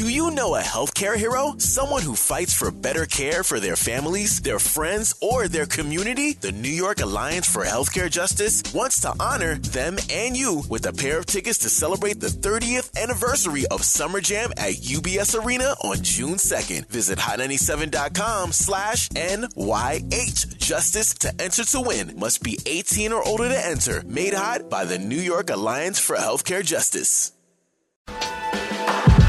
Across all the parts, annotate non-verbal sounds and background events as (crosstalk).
Do you know a healthcare hero? Someone who fights for better care for their families, their friends, or their community? The New York Alliance for Healthcare Justice wants to honor them and you with a pair of tickets to celebrate the 30th anniversary of Summer Jam at UBS Arena on June 2nd. Visit hot97.com slash NYH Justice to enter to win. Must be 18 or older to enter. Made hot by the New York Alliance for Healthcare Justice.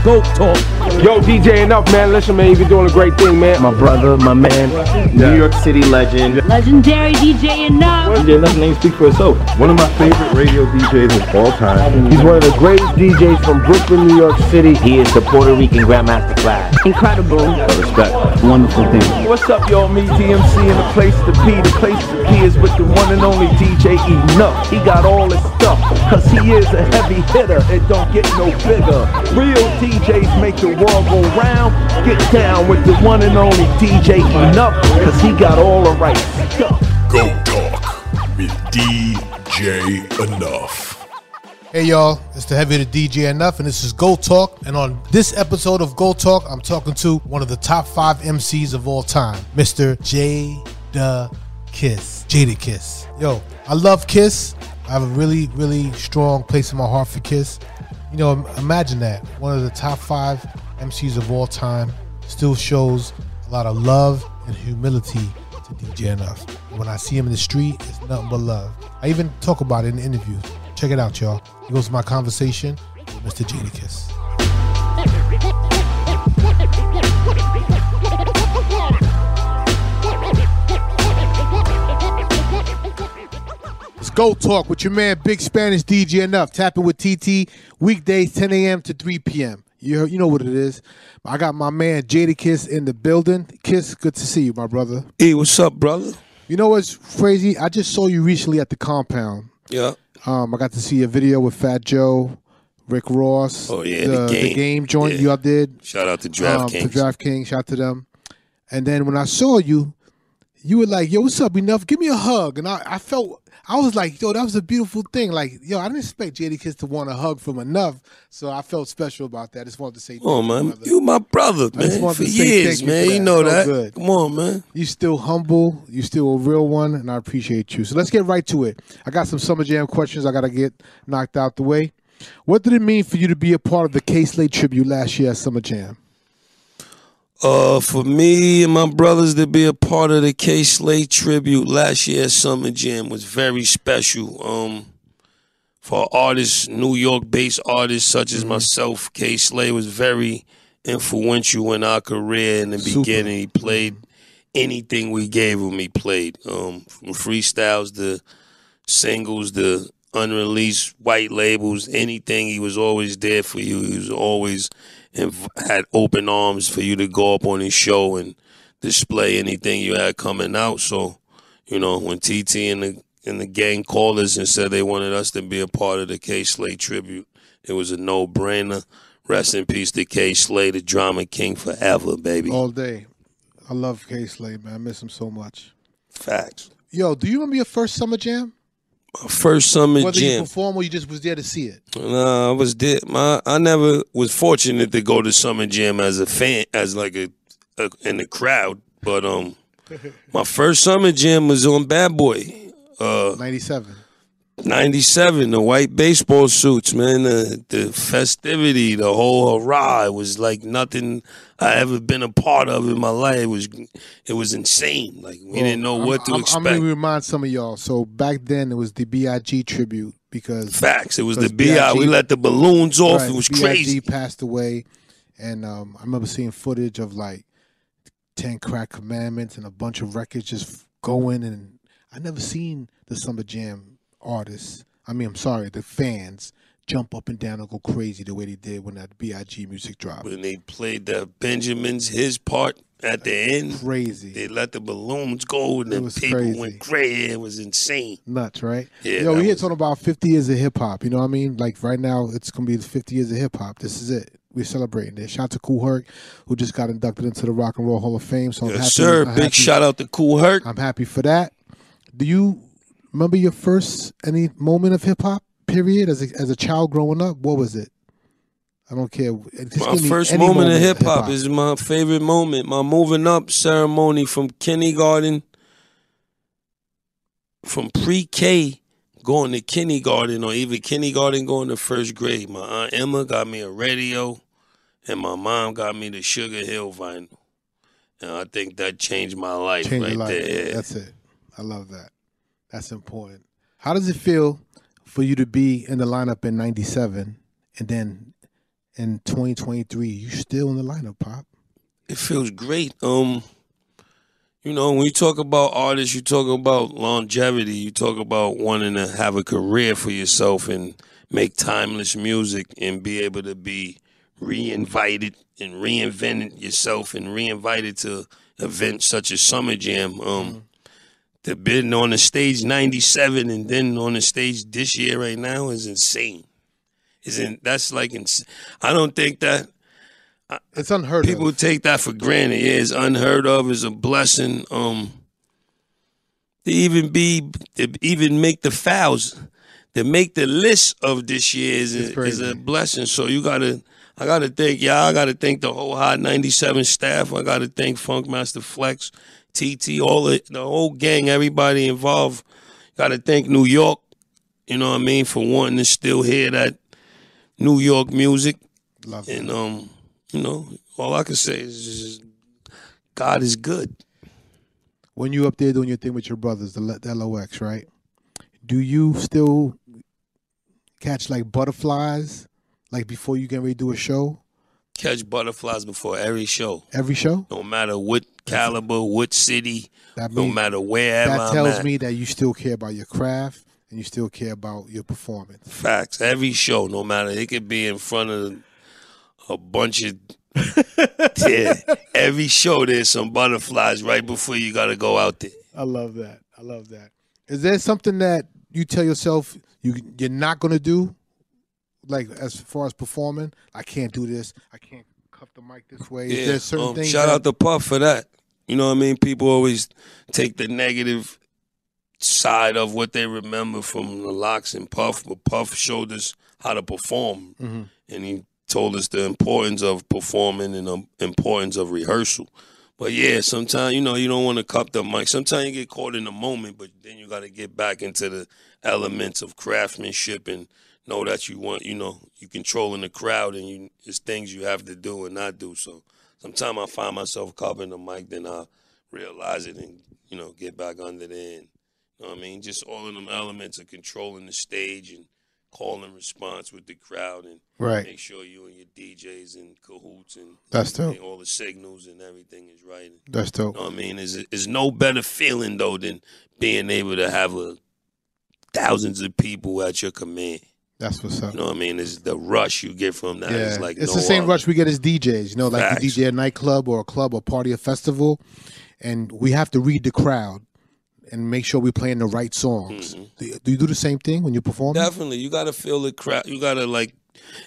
GOAT Talk. Yo, DJ Enuff, man. Listen, man, you've been doing a great thing, man. My brother, my man, New York City legend. Legendary DJ Enuff. DJ Enuff name speak for itself. One of my favorite radio DJs of all time. He's one of the greatest DJs from Brooklyn, New York City. He is the Puerto Rican Grandmaster Class. Incredible. Respect. Wonderful thing. What's up, y'all? Me, DMC, and the place to be. The place to be is with the one and only DJ Enuff. He got all his stuff, cause he is a heavy hitter. It don't get no bigger. Real DJs make the world go round. Get down with the one and only DJ Enuff, cause he got all the right stuff. GOAT Talk with DJ Enuff. Hey y'all, it's the heavy to DJ Enuff, and this is GOAT Talk. And on this episode of GOAT Talk, I'm talking to one of the top five MCs of all time, Mr. J. Jada Kiss. Jadakiss. Yo, I love Kiss. I have a really, really strong place in my heart for Kiss. You know, imagine that. One of the top five MCs of all time still shows a lot of love and humility to DJ Enuff. When I see him in the street, it's nothing but love. I even talk about it in interviews. Check it out, y'all. Here goes my conversation with Mr. Jadakiss. Let's go talk with your man, Big Spanish DJ Enuff. Tapping with TT weekdays, 10 a.m. to 3 p.m. You you know what it is. I got my man Jadakiss in the building. Kiss, good to see you, my brother. Hey, what's up, brother? You know what's crazy? I just saw you recently at the compound. Yeah. Um, I got to see a video with Fat Joe, Rick Ross. Oh, yeah, the game. joint Yeah. you all did. Shout out to Um, DraftKings. to DraftKings, shout out to them. And then when I saw you, you were like, "Yo, what's up, Enuff? Give me a hug." And I, I felt, I was like, "Yo, that was a beautiful thing." Like, yo, I didn't expect Jadakiss to want a hug from Enuff, so I felt special about that. I just wanted to say, Come on, you, man. brother. You my brother, I just man. wanted For to say years, you man. for You know felt that. good. Come on, man. You still humble. You still a real one, and I appreciate you. So let's get right to it. I got some Summer Jam questions I got to get knocked out the way. What did it mean for you to be a part of the Kay Slay tribute last year at Summer Jam? Uh, for me and my brothers to be a part of the Kay Slay tribute last year at Summer Jam was very special. Um, for artists, New York-based artists such Mm-hmm. as myself, Kay Slay was very influential in our career in the Super. beginning. He played anything we gave him. He played um, from freestyles to singles, the unreleased white labels, anything. He was always there for you. He was always inv- had open arms for you to go up on his show and display anything you had coming out. So, you know, when TT and the and the gang called us and said they wanted us to be a part of the Kay Slay tribute, it was a no brainer. Rest in peace to Kay Slay, the drama king forever, baby. All day. I love Kay Slay, man. I miss him so much. Facts. Yo, do you remember your first Summer Jam? First summer Whether you jam. perform or you just was there to see it? Nah, I was there. My I never was fortunate to go to Summer Jam as a fan, as like a, a in the crowd. But um, (laughs) my first Summer Jam was on Bad Boy, uh, 97. '97. The white baseball suits, man. The the festivity, the whole hurrah. It was like nothing I ever been a part of in my life. It was it was insane. Like we didn't know I'm- what to I'm, expect. I'm going to remind some of y'all. So back then it was the B.I.G. tribute because Facts. It was the bi. We let the balloons off. Right, It was B.I.G. crazy. passed away, and um, I remember seeing footage of like Ten Crack Commandments and a bunch of records just going. And I never seen the Summer Jam artists. I mean, I'm sorry, the fans jump up and down and go crazy the way they did when that Big music dropped. when they played the Benjamin's his part at the end. Crazy, They let the balloons go and was people crazy. went crazy. It was insane. nuts, right? Yeah, Yo, that we here was- talking about 50 years of hip hop. You know what I mean? Like right now, it's gonna be the 50 years of hip hop. This is it. We're celebrating this. Shout out to Kool Herc, who just got inducted into the Rock and Roll Hall of Fame. So I'm Yes, happy. sir. I'm Big happy- shout out to Kool Herc. I'm happy for that. Do you remember your first any moment of hip hop period as a, as a child growing up? What was it? I don't care. Just my first any moment, of hip hop is my favorite moment. My moving up ceremony from kindergarten, from pre K going to kindergarten, or even kindergarten going to first grade. My aunt Emma got me a radio, and my mom got me the Sugar Hill vinyl. And I think that changed my life change right life. there. That's it. I love that. That's important. How does it feel for you to be in the lineup in '97 and then in 2023 you still in the lineup, Pop? it feels great. Um, you know, when you talk about artists, you talk about longevity. You talk about wanting to have a career for yourself and make timeless music and be able to be re-invited and reinvented yourself and re-invited to events such as Summer Jam. Um, to been on the stage '97 and then on the stage this year right now is insane. Isn't that's like ins- I don't think that It's unheard people of. take that for granted. Yeah, it's unheard of. It's a blessing. Um, to even be, to even make the fouls, to make the list of this year is a, is a blessing. So you gotta, I gotta thank y'all. I gotta thank the whole Hot 97 staff. I gotta thank Funkmaster Flex, TT, all the, the whole gang, everybody involved. Gotta thank New York, you know what I mean, for wanting to still hear that New York music. Love it. And um, you know, all I can say is just, God is good. When you up there doing your thing with your brothers, the, the LOX, right? Do you still catch like butterflies, like before you get ready to do a show? Catch butterflies before every show, Every show? no matter what caliber, what city, That no means matter where that tells at. me that you still care about your craft and you still care about your performance. Facts. Every show, no matter it could be in front of a bunch of (laughs) yeah. Every show there's some butterflies right before you gotta go out there. I love that. I love that. Is there something that you tell yourself you you're not gonna do? Like as far as performing, I can't do this. I can't cuff the mic this way. Is there certain um, things? shout that- out to Puff for that. You know what I mean? People always take the negative side of what they remember from the LOX and Puff, but Puff showed us how to perform, Mm-hmm. and he told us the importance of performing and the importance of rehearsal. But yeah, sometimes you know you don't want to cup the mic. Sometimes you get caught in the moment, but then you got to get back into the elements of craftsmanship and know that you want you know you controlling the crowd and you it's things you have to do and not do. So sometimes I find myself cupping the mic, then I realize it and you know get back under there. And, you know what I mean? Just all of them elements of controlling the stage and call and response with the crowd and Right. make sure you and your DJs and cahoots and That's dope. all the signals and everything is right. That's dope. You know what I mean? Is is no better feeling though than being able to have a thousands of people at your command. That's what's up. You know what I mean? It's the rush you get from that. yeah, It's like it's no the same other. rush we get as DJs. You know, like Facts. you DJ a nightclub or a club or party or festival, and we have to read the crowd and make sure we're playing the right songs. Mm-hmm. Do, do you do the same thing when you perform? Definitely, you got to feel the crowd. You got to like.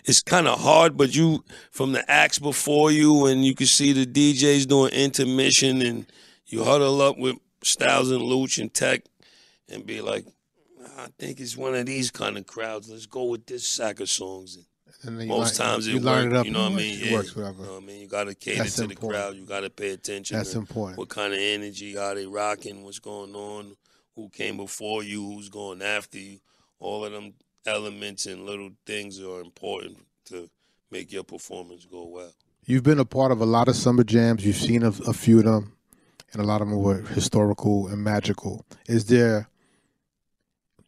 It's kind of hard, but you from the acts before you, and you can see the DJs doing intermission, and you huddle up with Styles and Louch and Tech, and be like, I think it's one of these kind of crowds. Let's go with this sack of songs. And most line- times you it works. it up. You know what I mean? It Yeah. works, whatever. You know what I mean? You got to cater That's to the crowd. You got to pay attention. That's to important. What kind of energy? are they rocking? What's going on? Who came before you? Who's going after you? All of them elements and little things are important to make your performance go well. You've been a part of a lot of summer jams. You've seen a, a few of them, and a lot of them were historical and magical. Is there?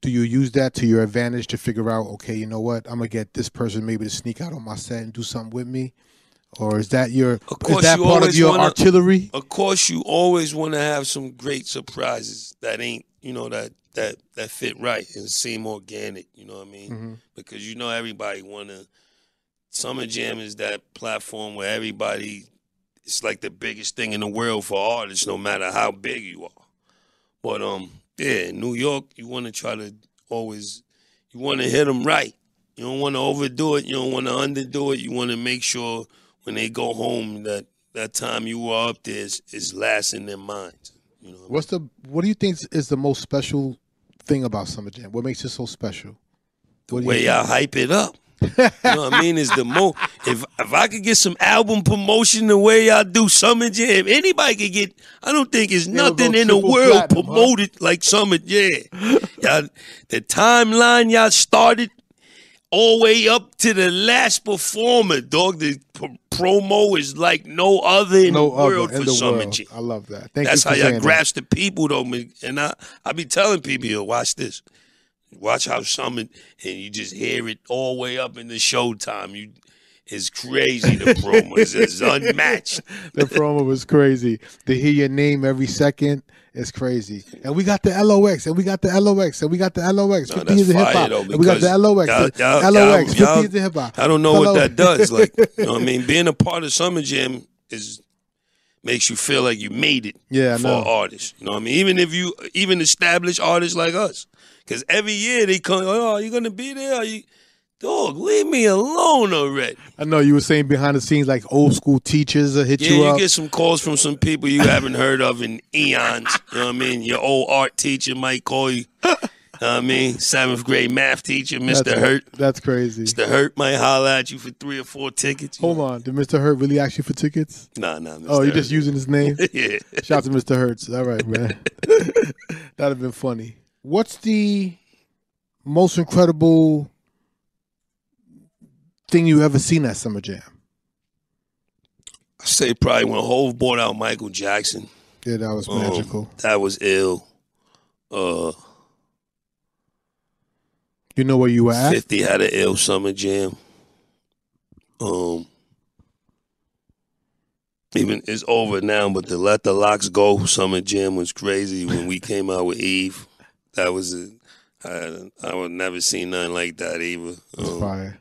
Do you use that to your advantage to figure out? Okay, you know what? I'm gonna get this person maybe to sneak out on my set and do something with me, or is that your? Is course that you part of your wanna- artillery? Of course, you always want to have some great surprises that ain't, you know, that that that fit right and seem organic. You know what I mean? Mm-hmm. Because you know everybody want to. Summer Jam is that platform where everybody. It's like the biggest thing in the world for artists, no matter how big you are. But um, yeah, in New York, you want to try to always, you want to hit them right. You don't want to overdo it. You don't want to underdo it. You want to make sure when they go home that that time you were up there is, is last in their minds. You know, What's the? What do you think is the most special thing about summer jam? What makes it so special? the What you way y'all hype it up. You know what I mean? Is the mo if if I could get some album promotion the way y'all do Summer Jam, anybody could get. I don't think it's nothing in the world platinum, huh? promoted like Summer Jam. y'all, the timeline y'all started all the way up to the last performer, dog. The p- promo is like no other in no the world in for the Summer world. Jam. I love that. Thank That's how y'all grasp the people, though. And I, I be telling people, yo, watch this. Watch how Summer, and you just hear it all the way up in the showtime. You, it's crazy. The promo is it's unmatched. (laughs) The promo was crazy. To hear your name every second is crazy. And we got the LOX, and we got the LOX, and we got the LOX. No, 50 that's years of hip hop. And we got the LOX. y'all- y'all- LOX, y'all- years of hip hop. I don't know what that does. Like, you know what I mean? (laughs) Being a part of Summer Jam is makes you feel like you made it Yeah, for know. an artist. You know what I mean? Even if you even established artists like us. Because every year they come, oh, are you gonna be there? Are you dog, leave me alone already. I know you were saying behind the scenes, like old school teachers will hit Yeah, you you, up. get some calls from some people you haven't heard of in eons. You know what I mean? Your old art teacher might call you. (laughs) Know I mean? Seventh grade math teacher, Mr. That's- Hurt. That's crazy. Mr. Hurt might holler at you for three or four tickets. Hold on. Did Mr. Hurt really ask you for tickets? Nah, nah, Oh, you're Hurt. just using his name? (laughs) yeah. Shout out to Mr. Hertz. All right, man. (laughs) That'd have been funny. What's the most incredible thing you ever seen at Summer Jam? I say probably when Hove bought out Michael Jackson. Yeah, that was um, magical. that was ill. Uh, You know where you were at? 50 had an ill summer jam. Um, even it's over now, but the Let the LOX Go summer jam was crazy when we came out with Eve. That was a, I, I would never seen nothing like that either. Um, fire.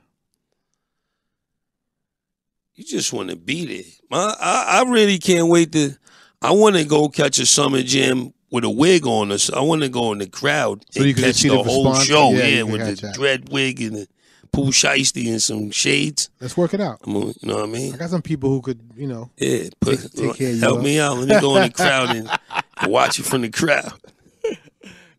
you just want to beat it. My, I, I really can't wait to. I want to go catch a summer jam with a wig on us. I want to go in the crowd So and you catch see the the whole response? show. Yeah, Yeah, with the that. dread wig and the Pooh Shiesty and some shades. Let's work it out. I'm you know what I mean? I got some people who could, you know. Yeah, put, Take- take care of you, help me out. Let me go in the crowd and, (laughs) and watch it from the crowd. (laughs)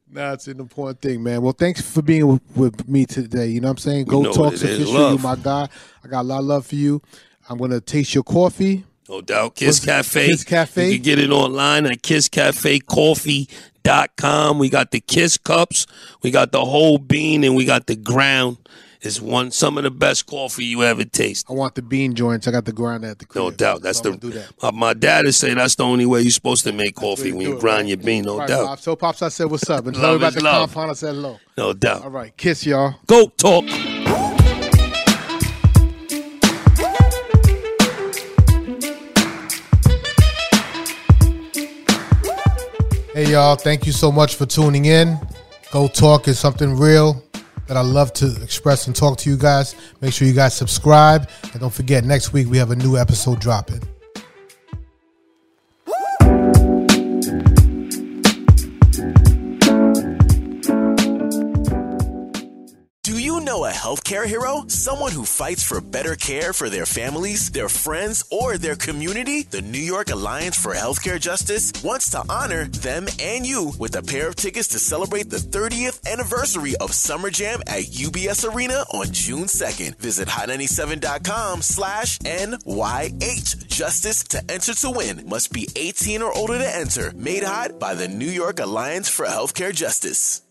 Nah, it's an important thing, man. Well, thanks for being with, with me today. You know what I'm saying? Go know what Talks official. You my guy. I got a lot of love for you. I'm gonna taste your coffee. No doubt. Kiss? Cafe. Kiss Cafe? You can get it online at kisscafecoffee.com. We got the Kiss cups, we got the whole bean, and we got the ground. It's one some of the best coffee you ever taste. I want the bean joints. I got the grind at the crib. No doubt. That's So the that. my, my dad would say that's the only way you're supposed to make coffee when you it, grind right? your bean. No Right, doubt. Pops. So pops, I said what's up, and tell me about is the love. compound. I said hello. No doubt. All right, kiss y'all. GOAT Talk. Hey y'all, thank you so much for tuning in. GOAT Talk is something real that I love to express and talk to you guys. Make sure you guys subscribe. And don't forget, next week we have a new episode dropping. Healthcare hero? Someone who fights for better care for their families, their friends, or their community? The New York Alliance for Healthcare Justice wants to honor them and you with a pair of tickets to celebrate the 30th anniversary of Summer Jam at UBS Arena on June 2nd. Visit hot97.com slash NYH Justice to enter to win. Must be 18 or older to enter. Made hot by the New York Alliance for Healthcare Justice.